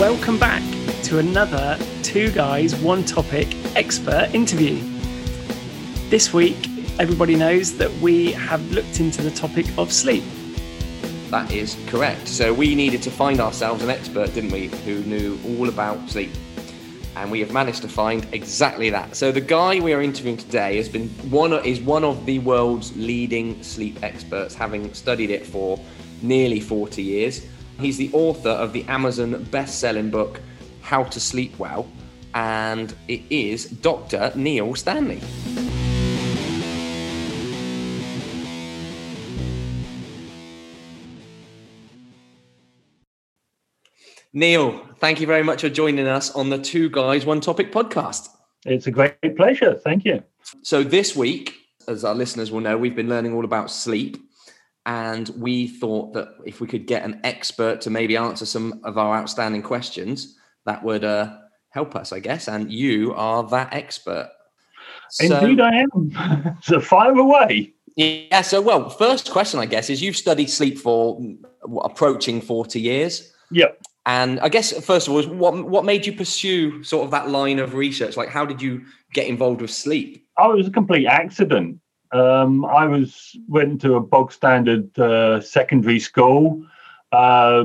welcome back to another Two Guys, One Topic expert interview. This week, everybody knows that we have looked into the topic of sleep. That is correct. So we needed to find ourselves an expert, didn't we, who knew all about sleep. And we have managed to find exactly that. So the guy we are interviewing today has been one is one of the world's leading sleep experts, having studied it for nearly 40 years. He's the author of the Amazon best-selling book How to Sleep Well, and it is Dr. Neil Stanley. Neil, thank you very much for joining us on the Two Guys One Topic podcast. It's a great pleasure. Thank you. So, this week, as our listeners will know, we've been learning all about sleep. And we thought that if we could get an expert to maybe answer some of our outstanding questions, that would uh, help us, I guess. And you are that expert. Indeed, so, I am. so, fire away. Yeah. So, well, first question, I guess, is you've studied sleep for approaching 40 years. Yep. And I guess first of all, what what made you pursue sort of that line of research? Like, how did you get involved with sleep? Oh, it was a complete accident. Um, I was went to a bog standard uh, secondary school. Uh,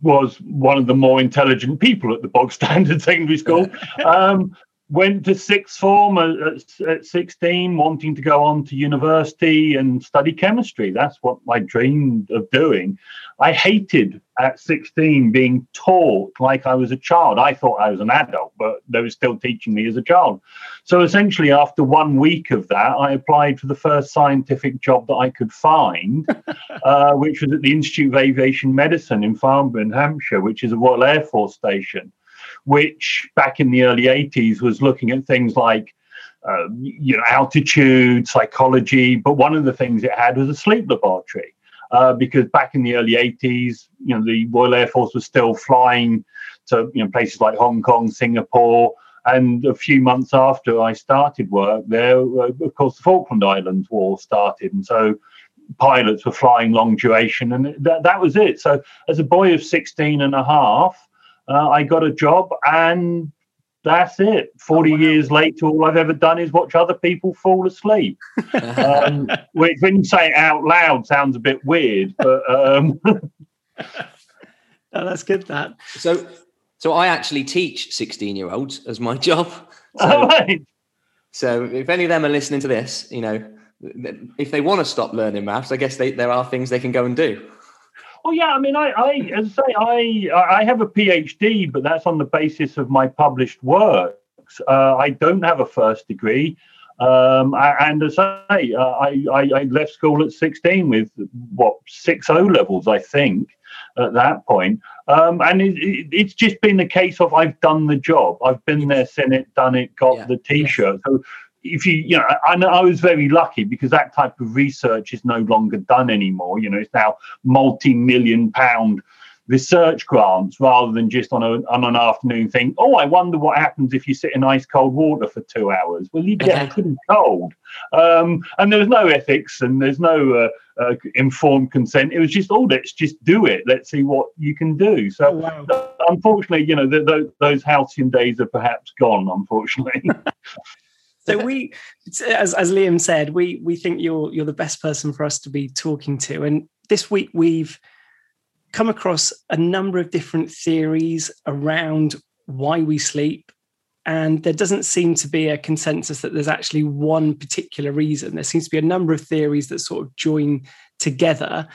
was one of the more intelligent people at the bog standard secondary school. Um, went to sixth form at, at 16 wanting to go on to university and study chemistry. That's what i dreamed of doing. I hated at 16 being taught like i was a child. I thought i was an adult but they were still teaching me as a child. So essentially after one week of that i applied for the first scientific job that i could find uh, which was at the institute of aviation medicine in farnborough hampshire which is a royal air force station which back in the early 80s was looking at things like uh, you know altitude psychology but one of the things it had was a sleep laboratory uh, because back in the early 80s you know the royal air force was still flying to you know places like hong kong singapore and a few months after i started work there uh, of course the falkland islands war started and so pilots were flying long duration and that, that was it. So as a boy of 16 and a half uh, I got a job, and that's it. 40 oh, wow. years later, all I've ever done is watch other people fall asleep. um, which, when you say it out loud, sounds a bit weird, but. Um... oh, that's good, that. So, so I actually teach 16 year olds as my job. So, right. so if any of them are listening to this, you know, if they want to stop learning maths, I guess they, there are things they can go and do. Well, yeah, I mean, I, I as I say, I, I have a PhD, but that's on the basis of my published works. Uh, I don't have a first degree. Um, and as I say, uh, I, I, left school at 16 with what six O levels, I think, at that point. Um, and it, it, it's just been the case of I've done the job. I've been there, seen it, done it, got yeah. the T-shirt. So if you, you know, I, I was very lucky because that type of research is no longer done anymore. You know, it's now multi-million pound research grants rather than just on, a, on an afternoon thing. Oh, I wonder what happens if you sit in ice cold water for two hours. Well, you get pretty cold. Um, and there's no ethics and there's no uh, uh, informed consent. It was just, oh, let's just do it. Let's see what you can do. So, oh, wow. unfortunately, you know, the, the, those halcyon days are perhaps gone, unfortunately. So uh, we, as as Liam said, we we think you're you're the best person for us to be talking to. And this week we've come across a number of different theories around why we sleep. And there doesn't seem to be a consensus that there's actually one particular reason. There seems to be a number of theories that sort of join together.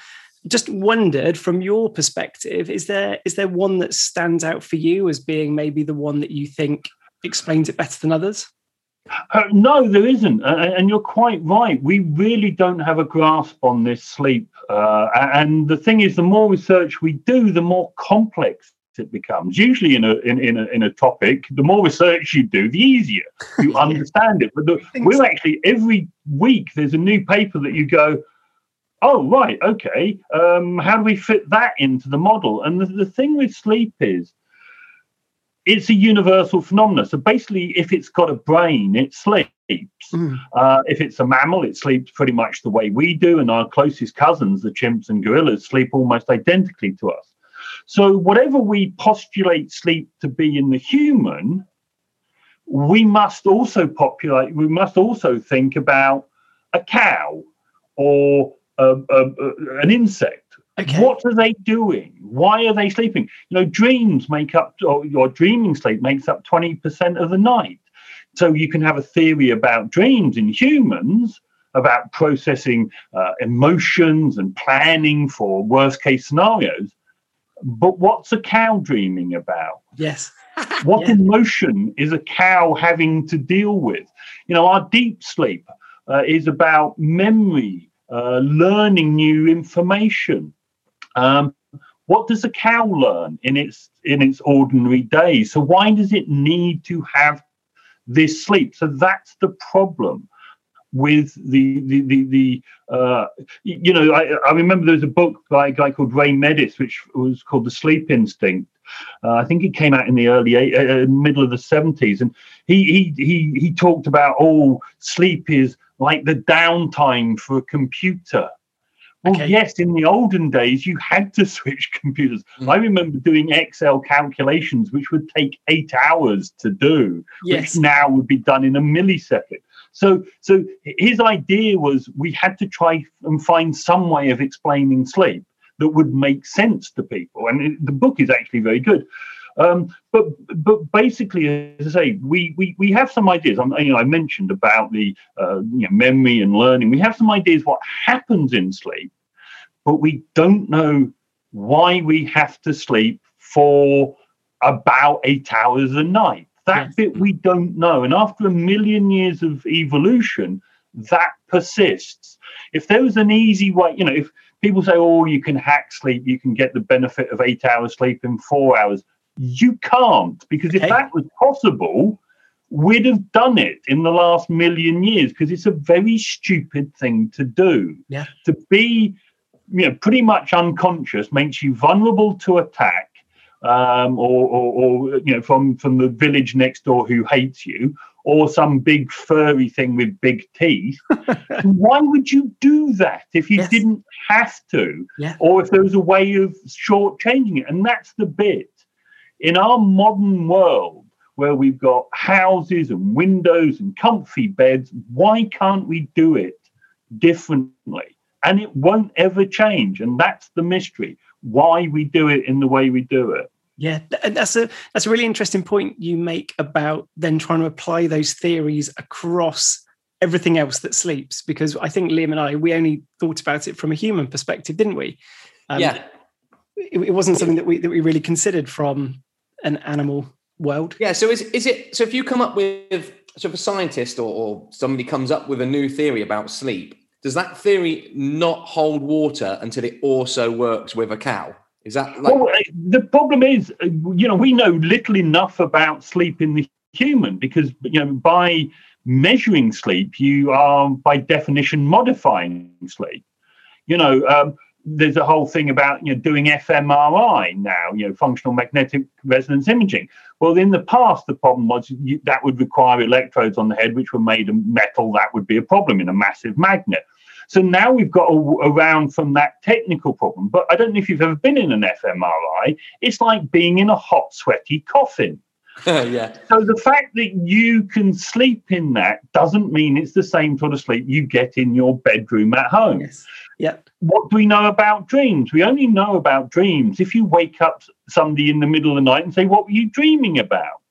Just wondered from your perspective, is there is there one that stands out for you as being maybe the one that you think explains it better than others? Uh, no, there isn't. Uh, and you're quite right. We really don't have a grasp on this sleep. Uh, and the thing is, the more research we do, the more complex it becomes. Usually, in a in, in a in a topic, the more research you do, the easier you understand it. But the, we're so. actually every week there's a new paper that you go, oh right, okay. Um, how do we fit that into the model? And the, the thing with sleep is it's a universal phenomenon. So basically, if it's got a brain, it sleeps. Mm. Uh, if it's a mammal, it sleeps pretty much the way we do, and our closest cousins, the chimps and gorillas, sleep almost identically to us. So, whatever we postulate sleep to be in the human, we must also populate, we must also think about a cow or a, a, a, an insect. Okay. What are they doing? Why are they sleeping? You know, dreams make up, or your dreaming sleep makes up 20% of the night. So you can have a theory about dreams in humans, about processing uh, emotions and planning for worst case scenarios. But what's a cow dreaming about? Yes. what yeah. emotion is a cow having to deal with? You know, our deep sleep uh, is about memory, uh, learning new information. Um, what does a cow learn in its in its ordinary day? So why does it need to have this sleep? So that's the problem with the the the, the uh, you know I, I remember there was a book by a guy called Ray Meddis which was called The Sleep Instinct. Uh, I think it came out in the early uh, middle of the seventies, and he he he he talked about oh sleep is like the downtime for a computer. Well, okay. yes, in the olden days, you had to switch computers. Mm. I remember doing Excel calculations, which would take eight hours to do, yes. which now would be done in a millisecond. So, so his idea was we had to try and find some way of explaining sleep that would make sense to people. And the book is actually very good. Um, but but basically, as I say, we we, we have some ideas. I'm, you know, I mentioned about the uh, you know, memory and learning. We have some ideas what happens in sleep, but we don't know why we have to sleep for about eight hours a night. That yes. bit we don't know. And after a million years of evolution, that persists. If there was an easy way, you know, if people say, oh, you can hack sleep, you can get the benefit of eight hours sleep in four hours, you can't, because okay. if that was possible, we'd have done it in the last million years because it's a very stupid thing to do. Yeah. To be you know, pretty much unconscious makes you vulnerable to attack um, or, or, or, you know, from from the village next door who hates you, or some big furry thing with big teeth. Why would you do that if you yes. didn't have to, yeah. or if there was a way of shortchanging it? And that's the bit in our modern world where we've got houses and windows and comfy beds. Why can't we do it differently? And it won't ever change, and that's the mystery why we do it in the way we do it. Yeah, that's a that's a really interesting point you make about then trying to apply those theories across everything else that sleeps. Because I think Liam and I we only thought about it from a human perspective, didn't we? Um, yeah, it, it, wasn't something that we that we really considered from an animal world. Yeah. So is is it so if you come up with so if a scientist or, or somebody comes up with a new theory about sleep, does that theory not hold water until it also works with a cow? Is that like- well, the problem is, uh, you know, we know little enough about sleep in the human because you know by measuring sleep, you are by definition modifying sleep. You know, um, there's a whole thing about you know doing fMRI now, you know, functional magnetic resonance imaging. Well, in the past, the problem was you, that would require electrodes on the head, which were made of metal. That would be a problem in a massive magnet. So now we've got around from that technical problem. But I don't know if you've ever been in an fMRI. It's like being in a hot, sweaty coffin. yeah. So the fact that you can sleep in that doesn't mean it's the same sort of sleep you get in your bedroom at home. Yes. Yeah. What do we know about dreams? We only know about dreams if you wake up somebody in the middle of the night and say, What were you dreaming about?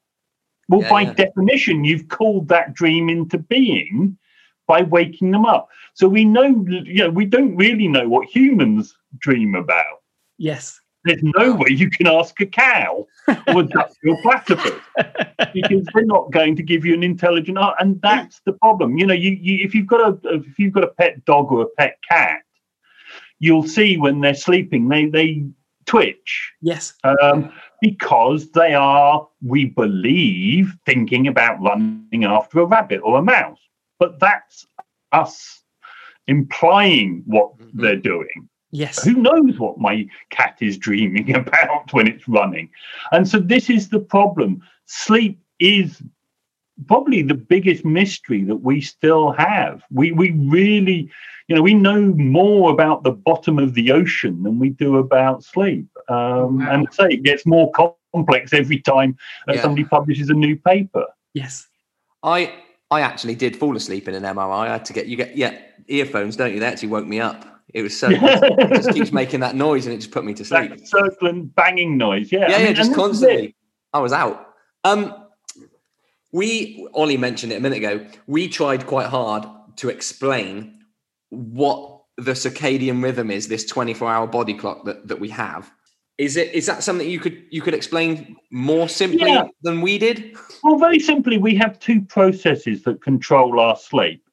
Well, yeah, by yeah. definition, you've called that dream into being by waking them up. So we know, you know, we don't really know what humans dream about. Yes. There's no way you can ask a cow or a platypus because they're not going to give you an intelligent art, and that's the problem. You know, you, you if you've got a if you've got a pet dog or a pet cat, you'll see when they're sleeping they they twitch. Yes. Um, because they are, we believe, thinking about running after a rabbit or a mouse. But that's us implying what mm-hmm. they're doing. Yes. Who knows what my cat is dreaming about when it's running? And so this is the problem. Sleep is probably the biggest mystery that we still have. We we really, you know, we know more about the bottom of the ocean than we do about sleep. Um, wow. And say it gets more complex every time yeah. somebody publishes a new paper. Yes, I I actually did fall asleep in an MRI. I had to get you get yeah earphones, don't you? They actually woke me up. It was so it just keeps making that noise and it just put me to sleep. That circling banging noise, yeah. Yeah, I mean, yeah, just constantly. I was out. Um, we Ollie mentioned it a minute ago. We tried quite hard to explain what the circadian rhythm is, this 24-hour body clock that, that we have. Is it is that something you could you could explain more simply yeah. than we did? Well, very simply, we have two processes that control our sleep.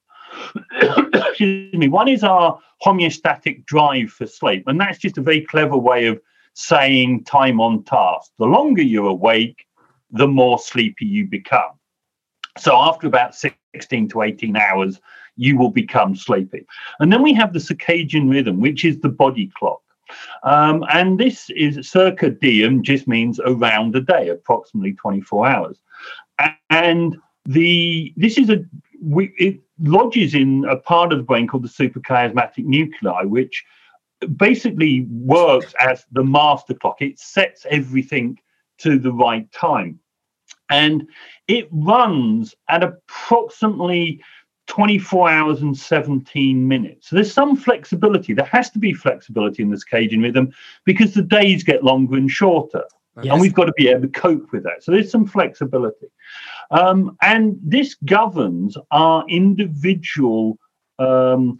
Excuse me. One is our homeostatic drive for sleep, and that's just a very clever way of saying time on task. The longer you're awake, the more sleepy you become. So after about 16 to 18 hours, you will become sleepy. And then we have the circadian rhythm, which is the body clock. Um, and this is circadian, just means around a day, approximately 24 hours. And the this is a we, it lodges in a part of the brain called the suprachiasmatic nuclei, which basically works as the master clock. It sets everything to the right time. And it runs at approximately 24 hours and 17 minutes. So there's some flexibility. There has to be flexibility in this circadian rhythm because the days get longer and shorter. Yes. And we've got to be able to cope with that. So there's some flexibility. Um, and this governs our individual um,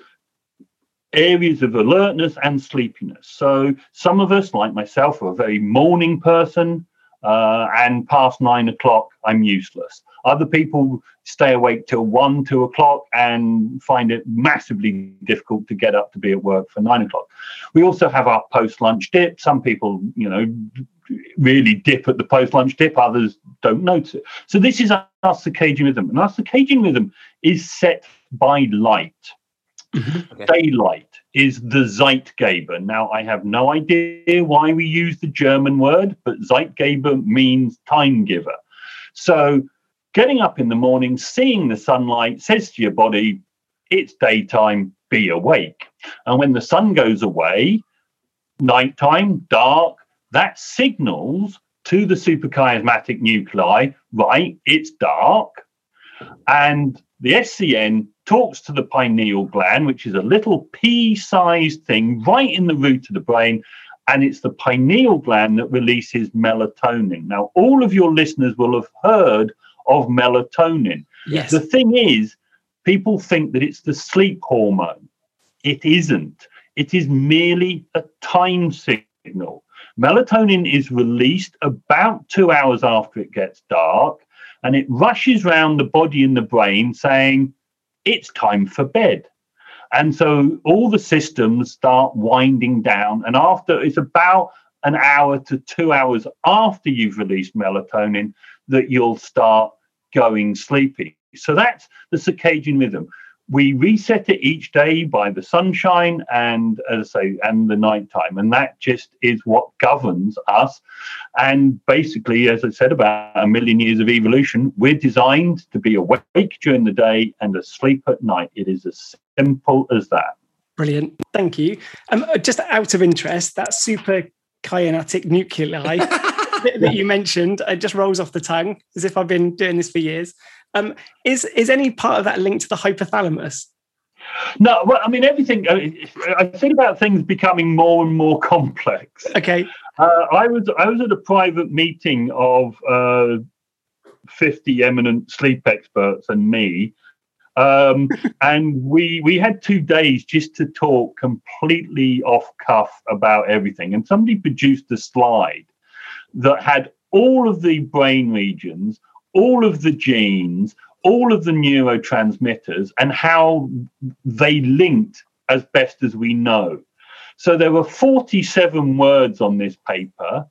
areas of alertness and sleepiness. So some of us, like myself, are a very morning person uh, and past nine o'clock, I'm useless. Other people stay awake till one, two o'clock and find it massively difficult to get up to be at work for nine o'clock. We also have our post lunch dip. Some people, you know, really dip at the post lunch dip, others don't notice it. So, this is our circadian rhythm. And our circadian rhythm is set by light. Mm-hmm. Okay. Daylight is the Zeitgeber. Now, I have no idea why we use the German word, but Zeitgeber means time giver. So, getting up in the morning, seeing the sunlight says to your body, it's daytime, be awake. And when the sun goes away, nighttime, dark, that signals to the suprachiasmatic nuclei, right, it's dark. And the SCN talks to the pineal gland, which is a little pea sized thing right in the root of the brain. And it's the pineal gland that releases melatonin. Now, all of your listeners will have heard of melatonin. Yes. The thing is, people think that it's the sleep hormone. It isn't, it is merely a time signal. Melatonin is released about two hours after it gets dark and it rushes around the body and the brain saying, it's time for bed. And so all the systems start winding down. And after it's about an hour to two hours after you've released melatonin that you'll start going sleepy. So that's the circadian rhythm we reset it each day by the sunshine and as I say and the nighttime and that just is what governs us. And basically as I said about a million years of evolution we're designed to be awake during the day and asleep at night. It is as simple as that. Brilliant. Thank you. Um, just out of interest that super kinetic nuclei that you mentioned it just rolls off the tongue as if I've been doing this for years um, is is any part of that linked to the hypothalamus? No, well, I mean everything. I think about things becoming more and more complex. Okay. Uh, I was I was at a private meeting of uh, fifty eminent sleep experts and me, um, and we we had two days just to talk completely off cuff about everything. And somebody produced a slide that had all of the brain regions, all of the genes, all of the neurotransmitters, and how they linked as best as we know. So there were 47 words on this paper,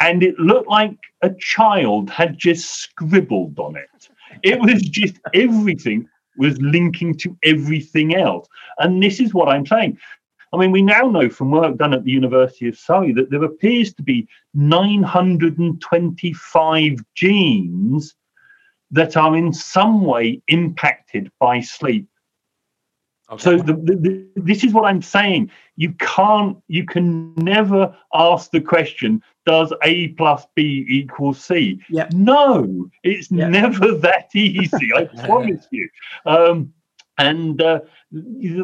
and it looked like a child had just scribbled on it. It was just everything was linking to everything else. And this is what I'm saying. I mean, we now know from work done at the University of Surrey that there appears to be 925 genes that are in some way impacted by sleep. Okay. So the, the, the, this is what I'm saying. You can't, you can never ask the question, does A plus B equal C? Yep. No, it's yep. never that easy. I promise you. Um, and uh,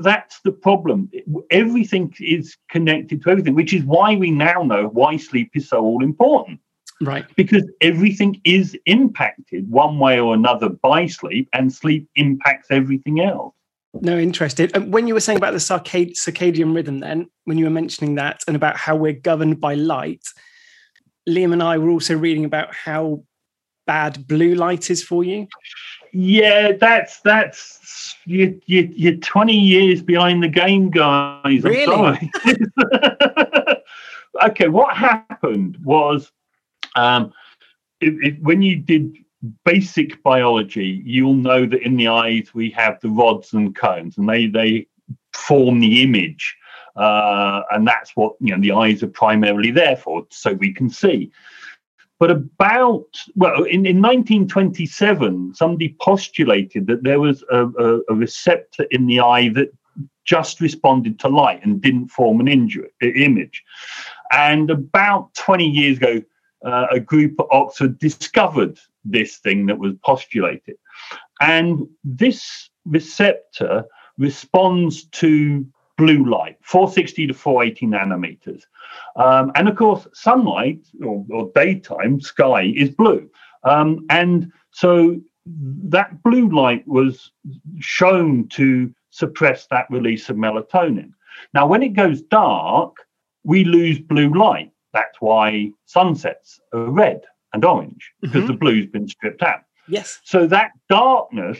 that's the problem. Everything is connected to everything, which is why we now know why sleep is so all important. Right. Because everything is impacted one way or another by sleep, and sleep impacts everything else. No, interested. When you were saying about the circadian rhythm, then, when you were mentioning that and about how we're governed by light, Liam and I were also reading about how bad blue light is for you. Yeah, that's that's you you you're 20 years behind the game, guys. Really? okay, what happened was um, it, it, when you did basic biology, you'll know that in the eyes we have the rods and cones, and they they form the image, uh, and that's what you know the eyes are primarily there for, so we can see. But about well, in, in 1927, somebody postulated that there was a, a, a receptor in the eye that just responded to light and didn't form an injury, image. And about 20 years ago, uh, a group at Oxford discovered this thing that was postulated. And this receptor responds to blue light, 460 to 480 nanometers. Um, and of course, sunlight or, or daytime sky is blue. Um, and so that blue light was shown to suppress that release of melatonin. Now, when it goes dark, we lose blue light. That's why sunsets are red and orange because mm-hmm. the blue's been stripped out. Yes. So that darkness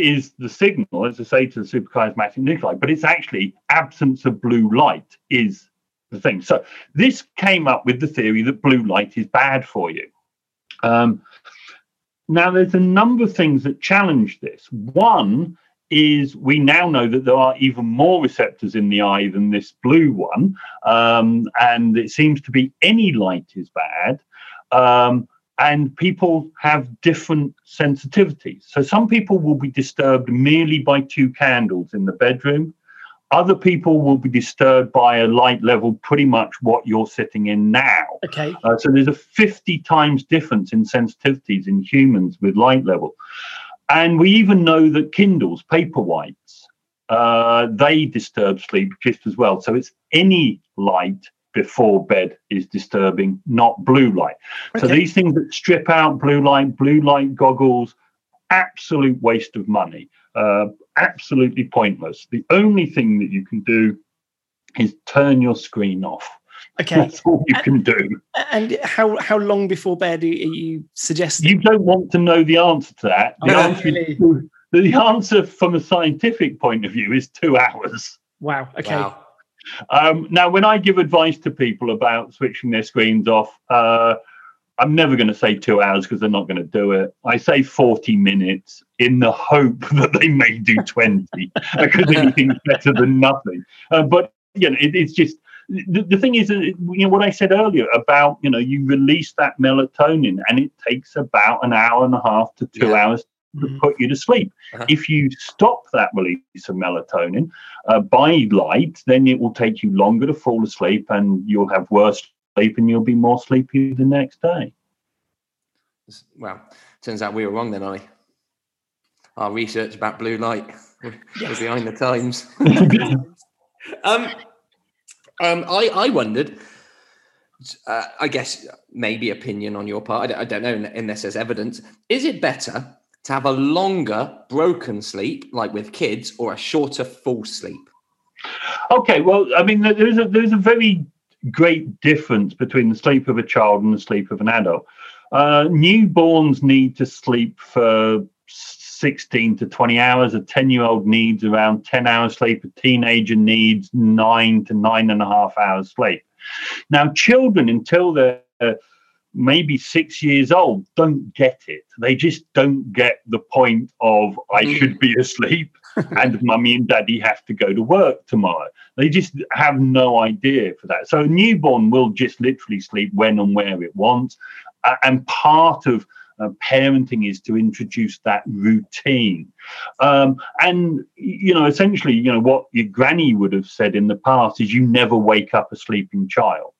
is the signal, as I say, to the suprachiasmatic nuclei, but it's actually absence of blue light is the thing. So this came up with the theory that blue light is bad for you. Um, now, there's a number of things that challenge this. One is we now know that there are even more receptors in the eye than this blue one, um, and it seems to be any light is bad. Um, and people have different sensitivities. So some people will be disturbed merely by two candles in the bedroom. Other people will be disturbed by a light level pretty much what you're sitting in now. Okay. Uh, so there's a 50 times difference in sensitivities in humans with light level. And we even know that Kindles, paper whites, uh, they disturb sleep just as well. So it's any light before bed is disturbing, not blue light. Okay. So these things that strip out blue light, blue light goggles, absolute waste of money, uh, absolutely pointless. The only thing that you can do is turn your screen off. Okay, that's all you and, can do. And how how long before bed are you suggesting? You don't want to know the answer to that. The, oh, answer, really? is, the answer from a scientific point of view is two hours. Wow. Okay. Wow. Um, now, when I give advice to people about switching their screens off, uh, I'm never going to say two hours because they're not going to do it. I say 40 minutes in the hope that they may do 20 because anything's better than nothing. Uh, but, you know, it, it's just the, the thing is, you know, what I said earlier about, you know, you release that melatonin and it takes about an hour and a half to two yeah. hours to mm-hmm. put you to sleep. Uh-huh. If you stop that release of melatonin uh, by light, then it will take you longer to fall asleep and you'll have worse sleep and you'll be more sleepy the next day. Well, turns out we were wrong then, Ollie. Our research about blue light was behind the times. um, um, I, I wondered, uh, I guess maybe opinion on your part, I don't, I don't know unless there's evidence. Is it better to have a longer broken sleep, like with kids, or a shorter full sleep? Okay, well, I mean, there's a there's a very great difference between the sleep of a child and the sleep of an adult. Uh, newborns need to sleep for 16 to 20 hours. A 10 year old needs around 10 hours sleep. A teenager needs nine to nine and a half hours sleep. Now, children, until they're maybe six years old don't get it. They just don't get the point of I mm. should be asleep and mummy and daddy have to go to work tomorrow. They just have no idea for that. So a newborn will just literally sleep when and where it wants. Uh, and part of uh, parenting is to introduce that routine. Um, and, you know, essentially, you know, what your granny would have said in the past is you never wake up a sleeping child.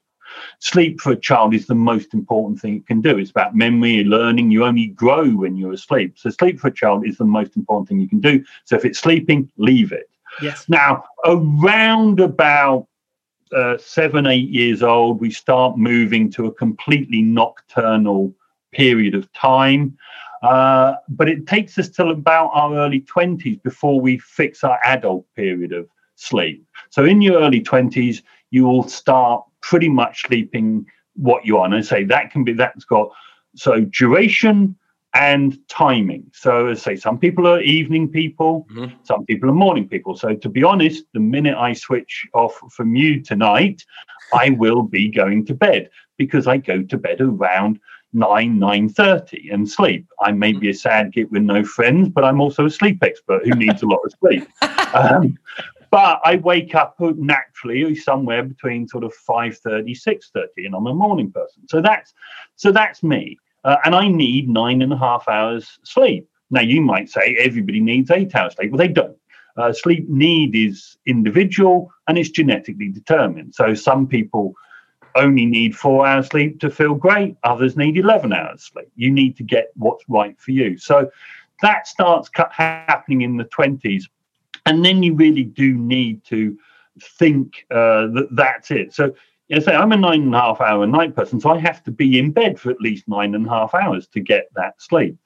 Sleep for a child is the most important thing it can do. It's about memory, learning. You only grow when you're asleep. So, sleep for a child is the most important thing you can do. So, if it's sleeping, leave it. Yes. Now, around about uh, seven, eight years old, we start moving to a completely nocturnal period of time. Uh, but it takes us till about our early 20s before we fix our adult period of sleep. So in your early 20s, you will start pretty much sleeping what you are. And I say that can be, that's got so duration, and timing. So, as I say, some people are evening people, mm-hmm. some people are morning people. So, to be honest, the minute I switch off from you tonight, I will be going to bed because I go to bed around nine nine thirty and sleep. I may be a sad git with no friends, but I'm also a sleep expert who needs a lot of sleep. Um, but I wake up naturally somewhere between sort of 5.30, 6.30, and I'm a morning person. So that's so that's me uh, and I need nine and a half hours sleep. Now, you might say everybody needs eight hours sleep. Well, they don't. Uh, sleep need is individual and it's genetically determined. So some people only need four hours sleep to feel great. Others need 11 hours sleep. You need to get what's right for you. So that starts happening in the 20s. And then you really do need to think uh, that that's it. So you say I'm a nine and a half hour night person, so I have to be in bed for at least nine and a half hours to get that sleep.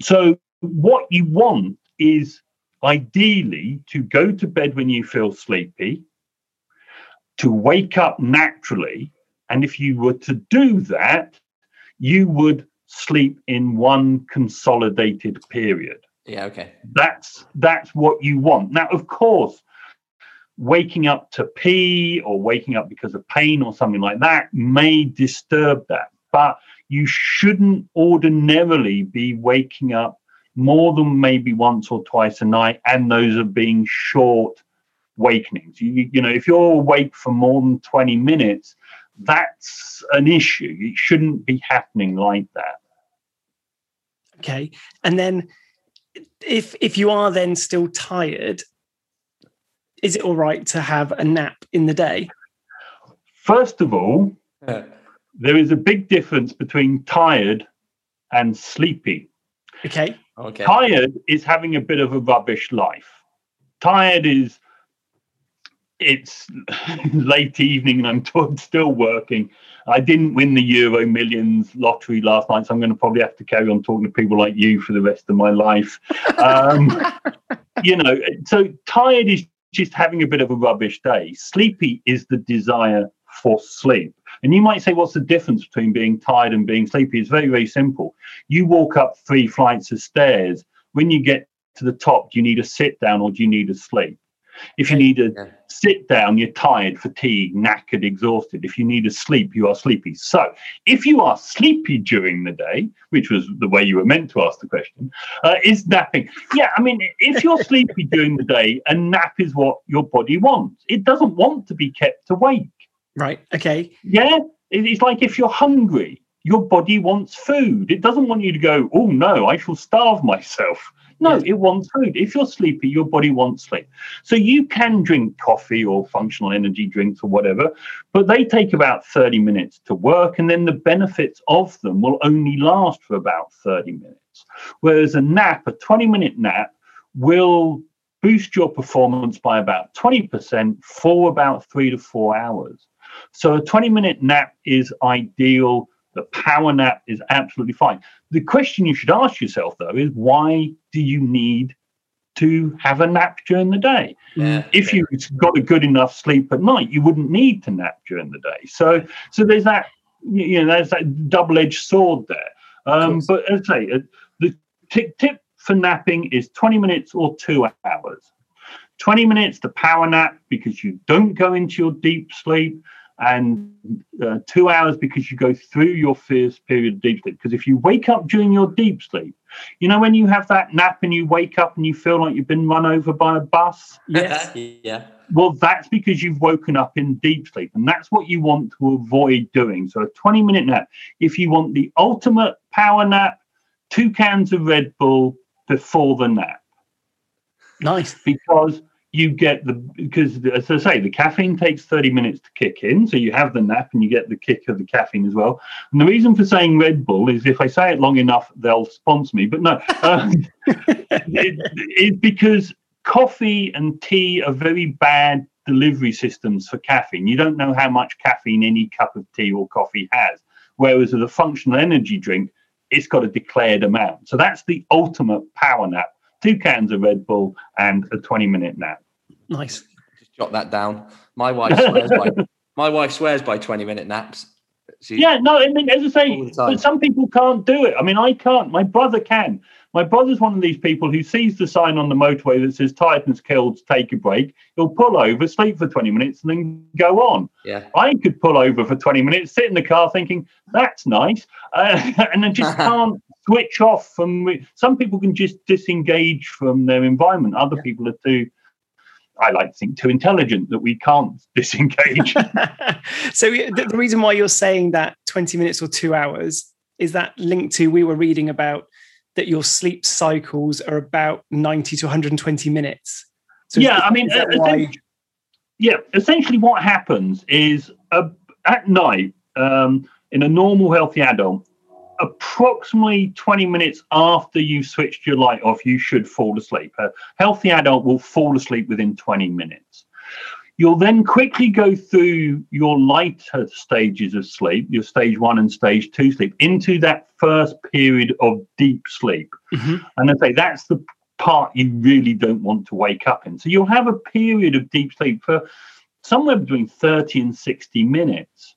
So what you want is ideally to go to bed when you feel sleepy, to wake up naturally, and if you were to do that, you would sleep in one consolidated period. Yeah, okay. That's that's what you want. Now, of course, waking up to pee or waking up because of pain or something like that may disturb that. But you shouldn't ordinarily be waking up more than maybe once or twice a night, and those are being short wakenings. You, you know, if you're awake for more than 20 minutes, that's an issue. It shouldn't be happening like that. Okay. And then if if you are then still tired is it all right to have a nap in the day? First of all, there is a big difference between tired and sleepy. Okay. Okay. Tired is having a bit of a rubbish life. Tired is it's late evening and I'm t- still working. I didn't win the Euro Millions lottery last night, so I'm going to probably have to carry on talking to people like you for the rest of my life. Um, you know, so tired is just having a bit of a rubbish day. Sleepy is the desire for sleep. And you might say, what's the difference between being tired and being sleepy? It's very, very simple. You walk up three flights of stairs. When you get to the top, do you need a sit down or do you need a sleep? If you need a yeah. sit down, you're tired, fatigued, knackered, exhausted. If you need a sleep, you are sleepy. So, if you are sleepy during the day, which was the way you were meant to ask the question, uh, is napping. Yeah, I mean, if you're sleepy during the day, a nap is what your body wants. It doesn't want to be kept awake. Right. Okay. Yeah. It's like if you're hungry, your body wants food. It doesn't want you to go, oh no, I shall starve myself. No, it wants food. If you're sleepy, your body wants sleep. So you can drink coffee or functional energy drinks or whatever, but they take about 30 minutes to work, and then the benefits of them will only last for about 30 minutes. Whereas a nap, a 20 minute nap, will boost your performance by about 20% for about three to four hours. So a 20 minute nap is ideal the power nap is absolutely fine. The question you should ask yourself, though, is why do you need to have a nap during the day? Yeah, if you got a good enough sleep at night, you wouldn't need to nap during the day. So, so there's that, you know, there's that double-edged sword there. Um, but as I say, uh, the t- tip for napping is 20 minutes or two hours. 20 minutes to power nap because you don't go into your deep sleep and uh, two hours because you go through your first period of deep sleep. Because if you wake up during your deep sleep, you know, when you have that nap and you wake up and you feel like you've been run over by a bus? Yes. yeah. Well, that's because you've woken up in deep sleep. And that's what you want to avoid doing. So, a 20 minute nap. If you want the ultimate power nap, two cans of Red Bull before the nap. Nice. Because you get the because as I say, the caffeine takes 30 minutes to kick in. So you have the nap and you get the kick of the caffeine as well. And the reason for saying Red Bull is if I say it long enough, they'll sponsor me. But no, um, it, because coffee and tea are very bad delivery systems for caffeine. You don't know how much caffeine any cup of tea or coffee has. Whereas with a functional energy drink, it's got a declared amount. So that's the ultimate power nap two cans of Red Bull, and a 20 minute nap. Nice. Just jot that down. My wife swears by my wife swears by 20 minute naps. She, yeah, no, I mean, as I say, but some people can't do it. I mean, I can't. My brother can. My brother's one of these people who sees the sign on the motorway that says Titans killed, take a break. He'll pull over, sleep for 20 minutes, and then go on. Yeah. I could pull over for 20 minutes, sit in the car thinking, that's nice, uh, and then just can't switch off from. Some people can just disengage from their environment. Other yeah. people are too. I like to think too intelligent that we can't disengage. so the, the reason why you're saying that 20 minutes or two hours is that linked to we were reading about that your sleep cycles are about 90 to 120 minutes. So yeah, I mean, essentially, yeah, essentially what happens is uh, at night um, in a normal healthy adult, approximately 20 minutes after you've switched your light off, you should fall asleep. A healthy adult will fall asleep within 20 minutes. You'll then quickly go through your lighter stages of sleep, your stage one and stage two sleep, into that first period of deep sleep. Mm-hmm. And I say that's the part you really don't want to wake up in. So you'll have a period of deep sleep for somewhere between 30 and 60 minutes.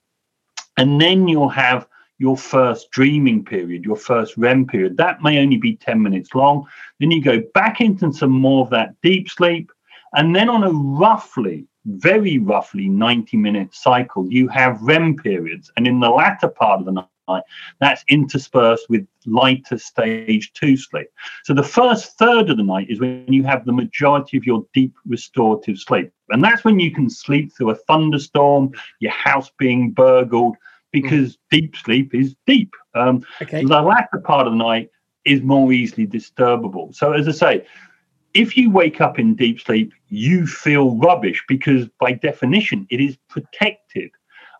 And then you'll have your first dreaming period, your first REM period. That may only be 10 minutes long. Then you go back into some more of that deep sleep. And then on a roughly, very roughly 90 minute cycle, you have REM periods. And in the latter part of the night, that's interspersed with lighter stage two sleep. So the first third of the night is when you have the majority of your deep restorative sleep. And that's when you can sleep through a thunderstorm, your house being burgled, because mm. deep sleep is deep. Um, okay. The latter part of the night is more easily disturbable. So, as I say, if you wake up in deep sleep, you feel rubbish because, by definition, it is protected.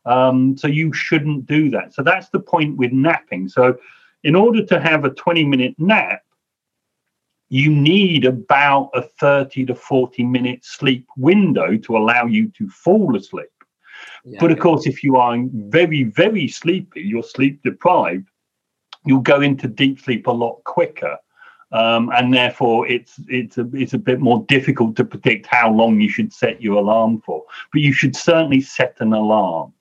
Um, so, you shouldn't do that. So, that's the point with napping. So, in order to have a 20 minute nap, you need about a 30 to 40 minute sleep window to allow you to fall asleep. Yeah, but of course, if you are very, very sleepy, you're sleep deprived, you'll go into deep sleep a lot quicker. Um, and therefore, it's it's a it's a bit more difficult to predict how long you should set your alarm for. But you should certainly set an alarm.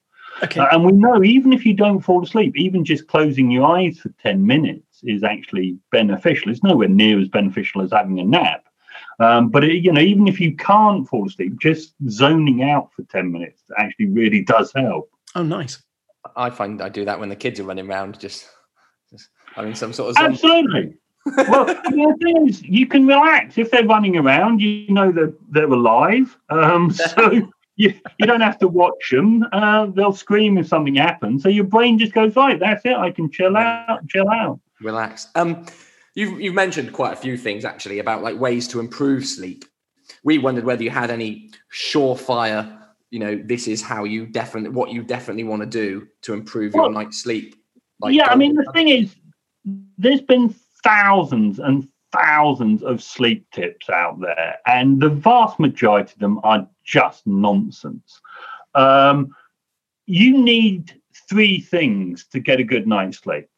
Okay. Uh, and we know even if you don't fall asleep, even just closing your eyes for ten minutes is actually beneficial. It's nowhere near as beneficial as having a nap, um, but it, you know, even if you can't fall asleep, just zoning out for ten minutes actually really does help. Oh, nice. I find I do that when the kids are running around, just, just having some sort of zombie. absolutely. well, the thing is, you can relax if they're running around. You know that they're alive, um, so you, you don't have to watch them. Uh, they'll scream if something happens. So your brain just goes right. That's it. I can chill out, chill out, relax. Um, You've you've mentioned quite a few things actually about like ways to improve sleep. We wondered whether you had any surefire, you know, this is how you definitely what you definitely want to do to improve well, your night's sleep. Like yeah, I mean the thing is, there's been thousands and thousands of sleep tips out there, and the vast majority of them are just nonsense. Um, you need three things to get a good night's sleep.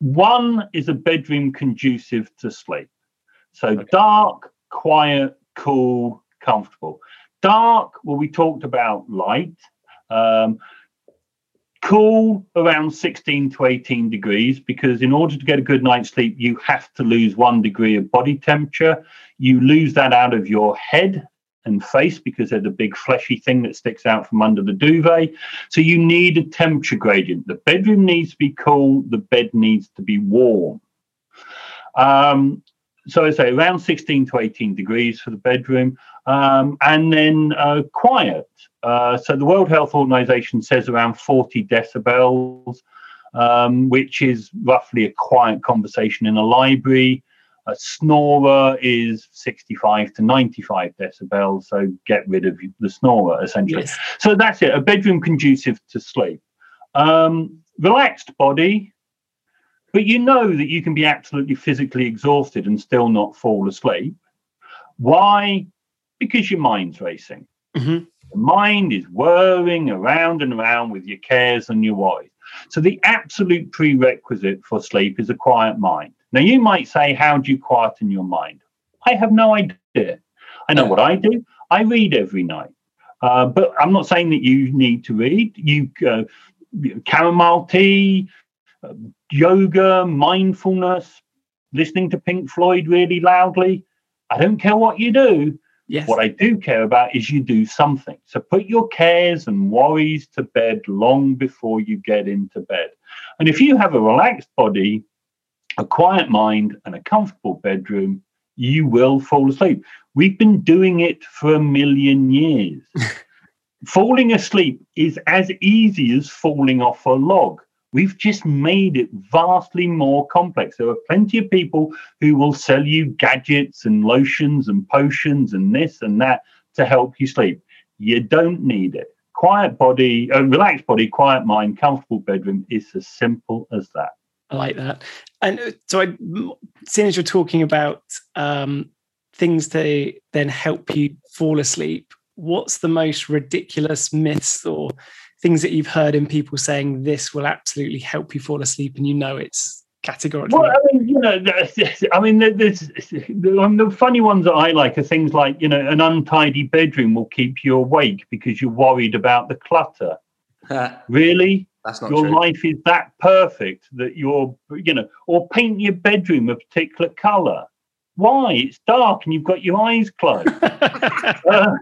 One is a bedroom conducive to sleep. So okay. dark, quiet, cool, comfortable. Dark, well, we talked about light. Um, cool around 16 to 18 degrees because in order to get a good night's sleep you have to lose one degree of body temperature you lose that out of your head and face because they're the big fleshy thing that sticks out from under the duvet. So you need a temperature gradient. The bedroom needs to be cool, the bed needs to be warm. Um, so I say around 16 to 18 degrees for the bedroom, um, and then uh, quiet. Uh, so the World Health Organization says around 40 decibels, um, which is roughly a quiet conversation in a library. A snorer is 65 to 95 decibels, so get rid of the snorer essentially. Yes. So that's it, a bedroom conducive to sleep. Um, relaxed body, but you know that you can be absolutely physically exhausted and still not fall asleep. Why? Because your mind's racing. Mm-hmm. The mind is whirring around and around with your cares and your worries. So the absolute prerequisite for sleep is a quiet mind. Now, you might say, How do you quieten your mind? I have no idea. I know what I do. I read every night. Uh, but I'm not saying that you need to read. You uh, chamomile tea, uh, yoga, mindfulness, listening to Pink Floyd really loudly. I don't care what you do. Yes. What I do care about is you do something. So put your cares and worries to bed long before you get into bed. And if you have a relaxed body, a quiet mind, and a comfortable bedroom, you will fall asleep. We've been doing it for a million years. falling asleep is as easy as falling off a log. We've just made it vastly more complex. There are plenty of people who will sell you gadgets and lotions and potions and this and that to help you sleep. You don't need it. Quiet body, a relaxed body, quiet mind, comfortable bedroom is as simple as that. I like that. And uh, so, I, seeing as you're talking about um, things to then help you fall asleep, what's the most ridiculous myths or things that you've heard in people saying this will absolutely help you fall asleep, and you know it's categorically? Well, I mean, you know, I mean, there's the funny ones that I like are things like, you know, an untidy bedroom will keep you awake because you're worried about the clutter. really? That's not your true. life is that perfect that you're, you know, or paint your bedroom a particular color. Why? It's dark and you've got your eyes closed. uh,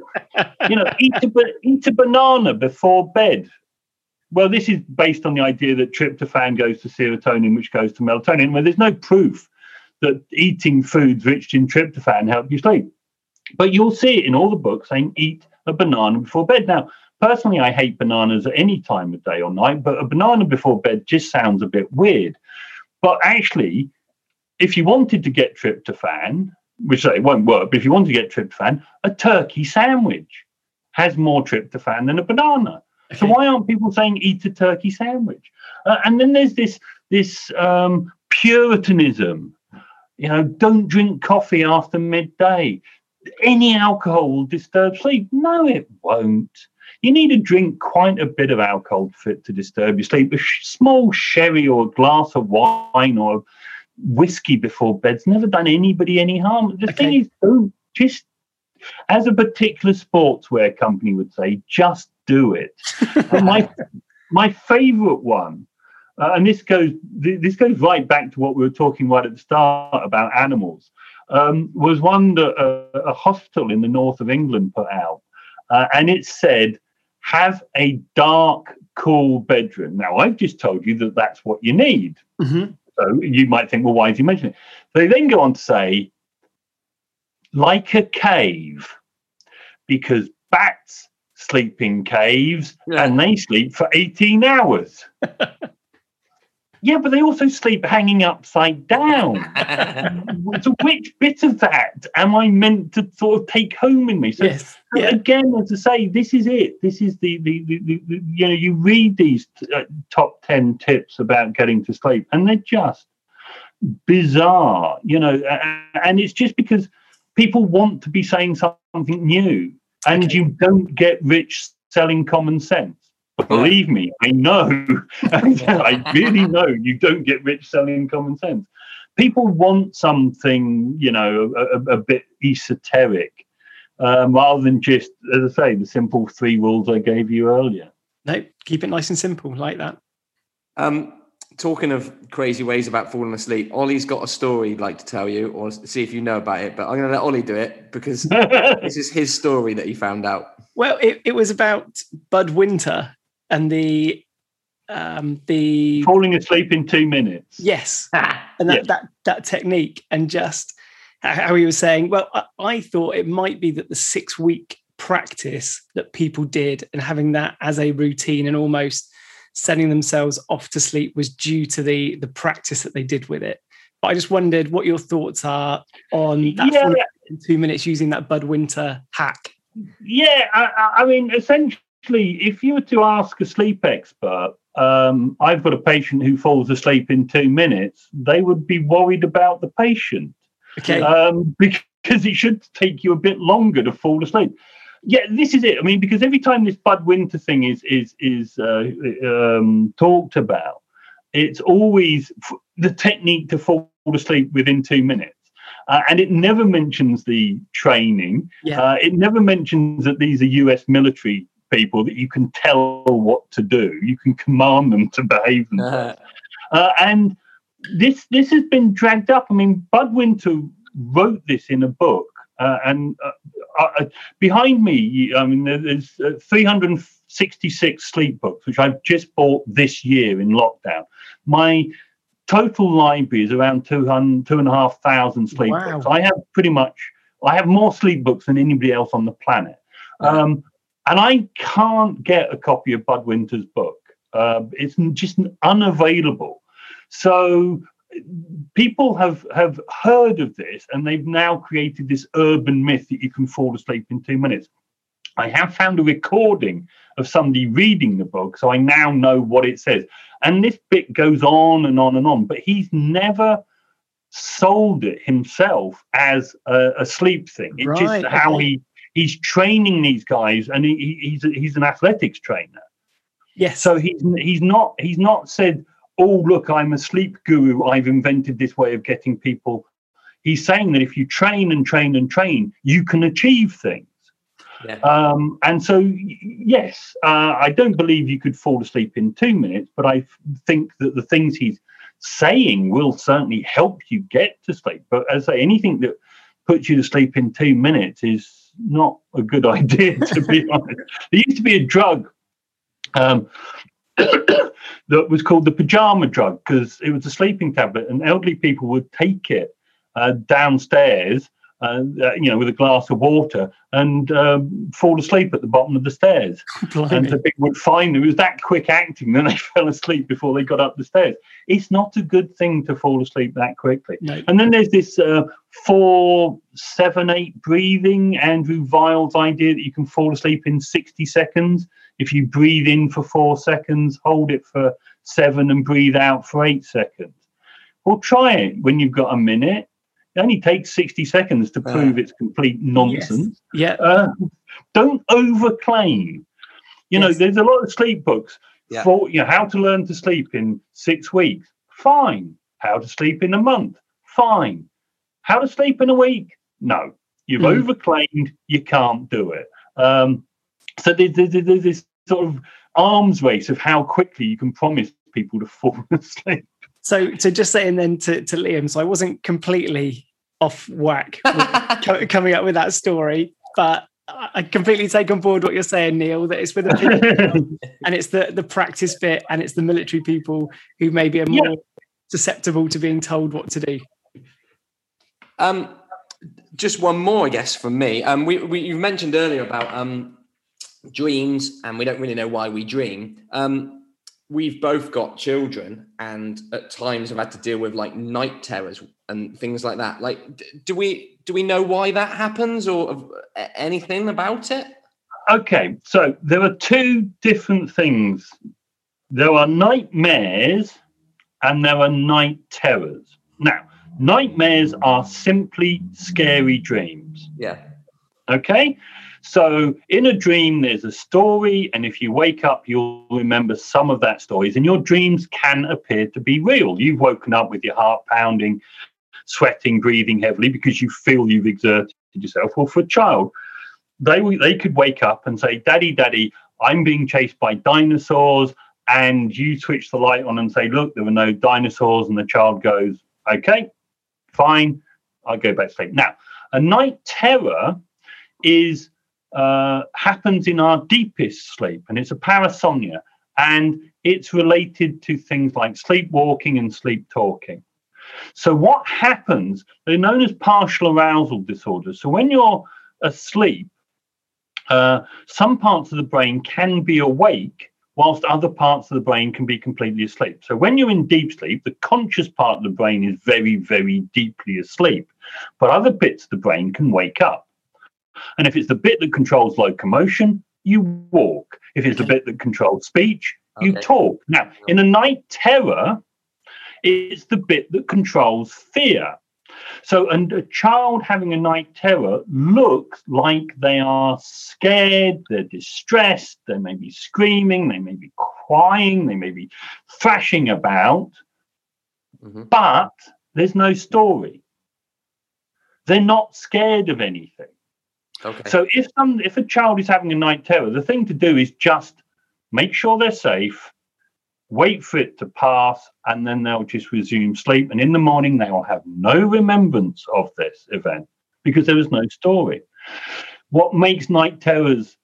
you know, eat a, eat a banana before bed. Well, this is based on the idea that tryptophan goes to serotonin, which goes to melatonin. Well, there's no proof that eating foods rich in tryptophan help you sleep. But you'll see it in all the books saying eat a banana before bed. Now, Personally, I hate bananas at any time of day or night, but a banana before bed just sounds a bit weird. But actually, if you wanted to get tryptophan, which it won't work, but if you want to get tryptophan, a turkey sandwich has more tryptophan than a banana. Okay. So why aren't people saying eat a turkey sandwich? Uh, and then there's this this um, puritanism. You know, don't drink coffee after midday. Any alcohol will disturb sleep. No, it won't you need to drink quite a bit of alcohol it to disturb your sleep. A small sherry or a glass of wine or whiskey before bed's never done anybody any harm. The okay. thing is, don't just, as a particular sportswear company would say, just do it. my my favorite one, uh, and this goes this goes right back to what we were talking right at the start about animals, um, was one that uh, a hospital in the north of England put out, uh, and it said have a dark, cool bedroom. Now, I've just told you that that's what you need. Mm-hmm. So you might think, well, why did you mention it? They then go on to say, like a cave, because bats sleep in caves yeah. and they sleep for 18 hours. Yeah, but they also sleep hanging upside down. so which bit of that am I meant to sort of take home in me? So yes. yeah. again, as I say, this is it. This is the the, the, the, you know you read these uh, top ten tips about getting to sleep, and they're just bizarre. You know, and it's just because people want to be saying something new, and okay. you don't get rich selling common sense. Believe me, I know. I really know you don't get rich selling common sense. People want something, you know, a, a, a bit esoteric, um, rather than just, as I say, the simple three rules I gave you earlier. No, keep it nice and simple like that. Um, talking of crazy ways about falling asleep, Ollie's got a story he'd like to tell you, or see if you know about it. But I'm going to let Ollie do it because this is his story that he found out. Well, it, it was about Bud Winter and the um the falling asleep in two minutes. Yes, and that yes. that that technique, and just how he was saying. Well, I, I thought it might be that the six week practice that people did and having that as a routine and almost sending themselves off to sleep was due to the the practice that they did with it. But I just wondered what your thoughts are on that yeah. in two minutes using that Bud Winter hack. Yeah, I, I mean, essentially, if you were to ask a sleep expert, um, I've got a patient who falls asleep in two minutes, they would be worried about the patient. Okay. Um, because it should take you a bit longer to fall asleep yeah, this is it. I mean, because every time this Bud Winter thing is is is uh, um, talked about, it's always the technique to fall asleep within two minutes. Uh, and it never mentions the training. Yeah. Uh, it never mentions that these are US military people that you can tell what to do. You can command them to behave themselves. Uh-huh. and this this has been dragged up. I mean, Bud Winter wrote this in a book uh, and uh, uh, behind me, I mean, there's uh, 366 sleep books, which I've just bought this year in lockdown. My total library is around 200, two and a half thousand sleep wow. books. I have pretty much, I have more sleep books than anybody else on the planet. Um, and I can't get a copy of Bud Winter's book. Uh, it's just unavailable. So people have have heard of this and they've now created this urban myth that you can fall asleep in two minutes i have found a recording of somebody reading the book so i now know what it says and this bit goes on and on and on but he's never sold it himself as a, a sleep thing it's right, just how he he's training these guys and he, he's he's an athletics trainer yes so he's he's not he's not said oh, look, I'm a sleep guru. I've invented this way of getting people. He's saying that if you train and train and train, you can achieve things. Yeah. Um, and so, yes, uh, I don't believe you could fall asleep in two minutes, but I think that the things he's saying will certainly help you get to sleep. But as I say, anything that puts you to sleep in two minutes is not a good idea, to be honest. There used to be a drug um, that was called the pajama drug because it was a sleeping tablet, and elderly people would take it uh, downstairs, uh, you know, with a glass of water and um, fall asleep at the bottom of the stairs. Blimey. And so people would find them. it was that quick acting, then they fell asleep before they got up the stairs. It's not a good thing to fall asleep that quickly. No. And then there's this uh, four, seven, eight breathing, Andrew Weil's idea that you can fall asleep in 60 seconds. If you breathe in for four seconds, hold it for seven, and breathe out for eight seconds. Well, try it when you've got a minute. It only takes 60 seconds to prove uh, it's complete nonsense. Yes. Yeah. Uh, don't overclaim. You yes. know, there's a lot of sleep books yeah. for you know how to learn to sleep in six weeks. Fine. How to sleep in a month. Fine. How to sleep in a week? No. You've mm. overclaimed. You can't do it. Um, so there's, there's, there's this sort of arms race of how quickly you can promise people to fall asleep. So, so just saying then to, to Liam, so I wasn't completely off whack coming up with that story, but I completely take on board what you're saying, Neil. That it's with the people and it's the the practice bit, and it's the military people who maybe are more yeah. susceptible to being told what to do. Um, just one more, I guess, from me. Um, we, we you mentioned earlier about um dreams and we don't really know why we dream. Um, we've both got children and at times have had to deal with like night terrors and things like that. Like, do we do we know why that happens or anything about it? Okay, so there are two different things. There are nightmares and there are night terrors. Now, nightmares are simply scary dreams. Yeah. Okay. So, in a dream, there's a story, and if you wake up, you'll remember some of that stories, and your dreams can appear to be real. You've woken up with your heart pounding, sweating, breathing heavily because you feel you've exerted yourself. Well, for a child, they they could wake up and say, "Daddy, Daddy, I'm being chased by dinosaurs. and you switch the light on and say, look, there were no dinosaurs, and the child goes, okay, fine, I go back to sleep. Now, a night terror is uh, happens in our deepest sleep, and it's a parasomnia, and it's related to things like sleepwalking and sleep talking. So, what happens? They're known as partial arousal disorders. So, when you're asleep, uh, some parts of the brain can be awake whilst other parts of the brain can be completely asleep. So when you're in deep sleep, the conscious part of the brain is very, very deeply asleep, but other bits of the brain can wake up. And if it's the bit that controls locomotion, you walk. If it's the bit that controls speech, you talk. Now, in a night terror, it's the bit that controls fear. So, and a child having a night terror looks like they are scared, they're distressed, they may be screaming, they may be crying, they may be thrashing about, mm-hmm. but there's no story. They're not scared of anything. Okay. So if some if a child is having a night terror, the thing to do is just make sure they're safe, wait for it to pass, and then they'll just resume sleep. And in the morning, they will have no remembrance of this event because there was no story. What makes night terrors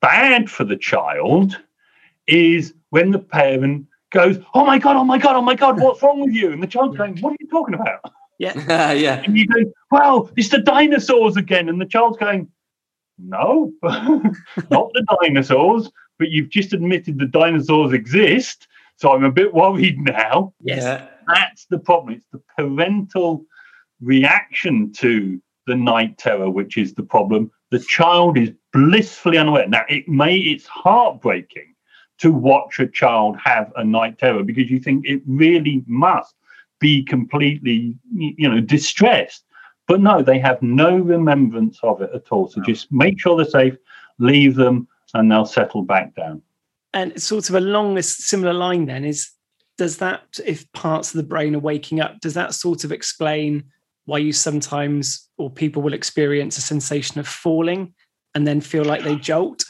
bad for the child is when the parent goes, Oh my God, oh my God, oh my God, what's wrong with you? And the child's going, What are you talking about? Yeah. yeah. And you go, Well, it's the dinosaurs again. And the child's going, No, not the dinosaurs but you've just admitted the dinosaurs exist. So I'm a bit worried now. Yes. That's the problem. It's the parental reaction to the night terror, which is the problem. The child is blissfully unaware. Now, it may, it's heartbreaking to watch a child have a night terror because you think it really must be completely, you know, distressed. But no, they have no remembrance of it at all. So just make sure they're safe, leave them, and they'll settle back down. And sort of along this similar line, then is does that if parts of the brain are waking up, does that sort of explain why you sometimes or people will experience a sensation of falling and then feel like they jolt?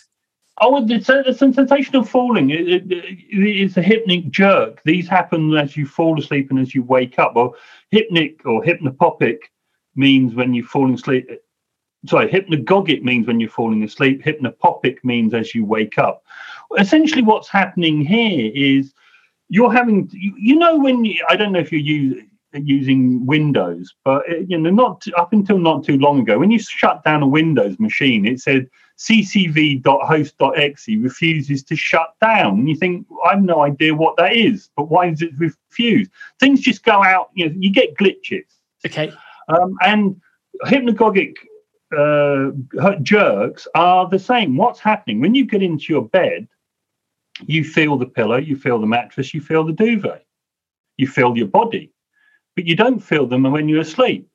Oh, it's a, a sensation of falling. It, it, it's a hypnic jerk. These happen as you fall asleep and as you wake up. Well, hypnic or hypnopompic means when you're falling asleep sorry, hypnagogic means when you're falling asleep, hypnopompic means as you wake up. Essentially, what's happening here is you're having, you, you know, when you, I don't know if you're using using Windows, but you know, not up until not too long ago, when you shut down a Windows machine, it said svchost.exe refuses to shut down. And you think, I have no idea what that is, but why does it refuse? Things just go out, you know, you get glitches. Okay. Um, and hypnagogic uh, jerks are the same. What's happening when you get into your bed? You feel the pillow, you feel the mattress, you feel the duvet, you feel your body, but you don't feel them when you're asleep.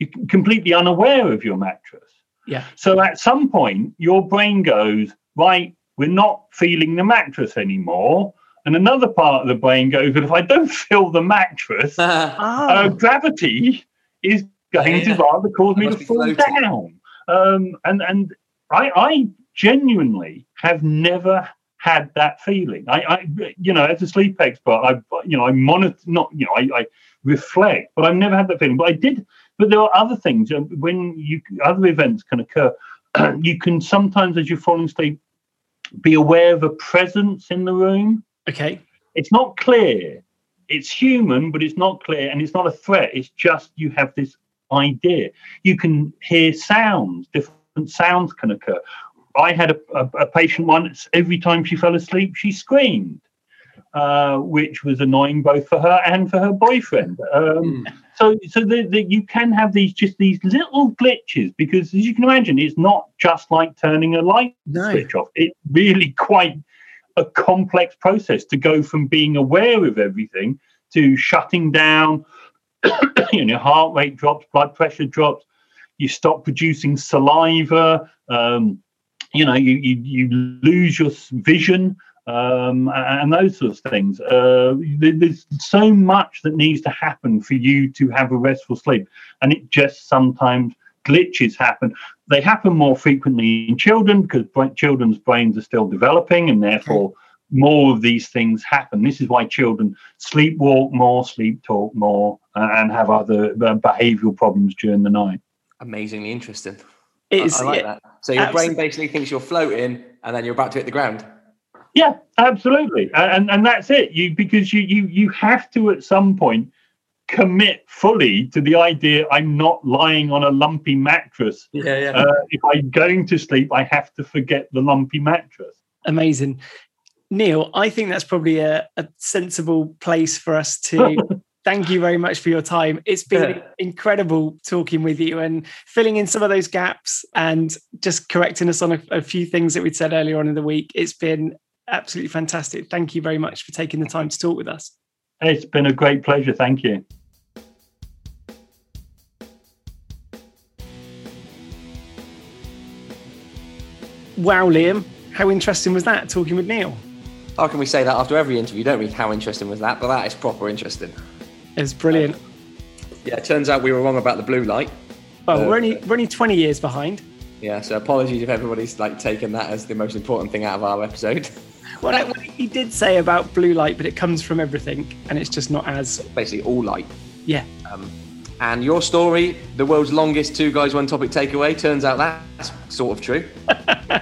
You're completely unaware of your mattress. Yeah. So at some point, your brain goes, right, we're not feeling the mattress anymore. And another part of the brain goes, but if I don't feel the mattress, oh. uh, gravity is going yeah. to rather cause me to fall floating. down. Um, and and I, I genuinely have never had that feeling. I, I, you know, as a sleep expert, I, you know, I monitor, not, you know, I, I reflect, but I've never had that feeling. But I did. But there are other things um, when you other events can occur. you can sometimes, as you're falling asleep, be aware of a presence in the room. Okay. It's not clear. It's human, but it's not clear, and it's not a threat. It's just you have this idea. You can hear sounds, different sounds can occur. I had a, a, a patient once, every time she fell asleep, she screamed, uh, which was annoying both for her and for her boyfriend. Um, mm. So, so the, you can have these just these little glitches because, as you can imagine, it's not just like turning a light no. switch off. It's really quite a complex process to go from being aware of everything to shutting down you know, heart rate drops, blood pressure drops, you stop producing saliva, um, you know, you, you, you lose your vision um, and those sorts of things. Uh, there's so much that needs to happen for you to have a restful sleep, and it just sometimes glitches happen. They happen more frequently in children because children's brains are still developing, and therefore more of these things happen. This is why children sleepwalk more, sleep talk more, uh, and have other uh, behavioural problems during the night. Amazingly interesting. It is, I, I like yeah, that. So your absolutely. brain basically thinks you're floating, and then you're about to hit the ground. Yeah, absolutely, and and, that's it. You because you you you have to at some point commit fully to the idea I'm not lying on a lumpy mattress. Yeah, yeah. Uh, if I'm going to sleep, I have to forget the lumpy mattress. amazing. Neil, I think that's probably a, a sensible place for us to thank you very much for your time. It's been Yeah. incredible talking with you and filling in some of those gaps and just correcting us on a, a few things that we'd said earlier on in the week. It's been absolutely fantastic. Thank you very much for taking the time to talk with us. It's been a great pleasure. Thank you. Wow, Liam, how interesting was that talking with Neil? How can we say that after every interview, don't we? How interesting was that? But that is proper interesting. It's was brilliant. Yeah, it turns out we were wrong about the blue light. Well, Uh, we're only we're only 20 years behind. Yeah, so apologies if everybody's like taken that as the most important thing out of our episode. Well, no, he did say about blue light, but it comes from everything, and it's just not as Basically, all light. yeah. Um, and your story, the world's longest two guys, one topic takeaway, turns out that's sort of true.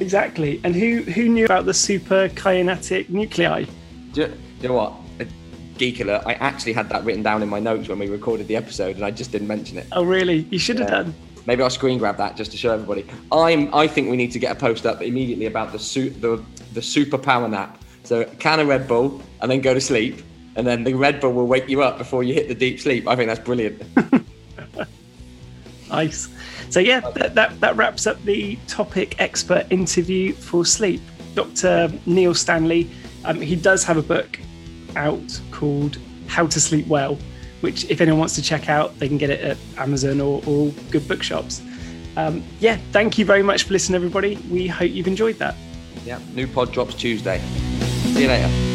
Exactly. And who who knew about the super kinetic nuclei? Do you, do you know what? Geek alert, I actually had that written down in my notes when we recorded the episode and I just didn't mention it. Oh, really? You should have Yeah. done. Maybe I'll screen grab that just to show everybody. I'm. I think we need to get a post up immediately about the su- the the super power nap. So a can of Red Bull and then go to sleep, and then the Red Bull will wake you up before you hit the deep sleep. I think that's brilliant. Nice. So yeah, that, that that wraps up the topic expert interview for sleep. Dr. Neil Stanley. Um, he does have a book out called How to Sleep Well, which if anyone wants to check out, they can get it at Amazon or, all good bookshops. Um, yeah, thank you very much for listening, everybody. We hope you've enjoyed that. yeah. New pod drops Tuesday. See you later.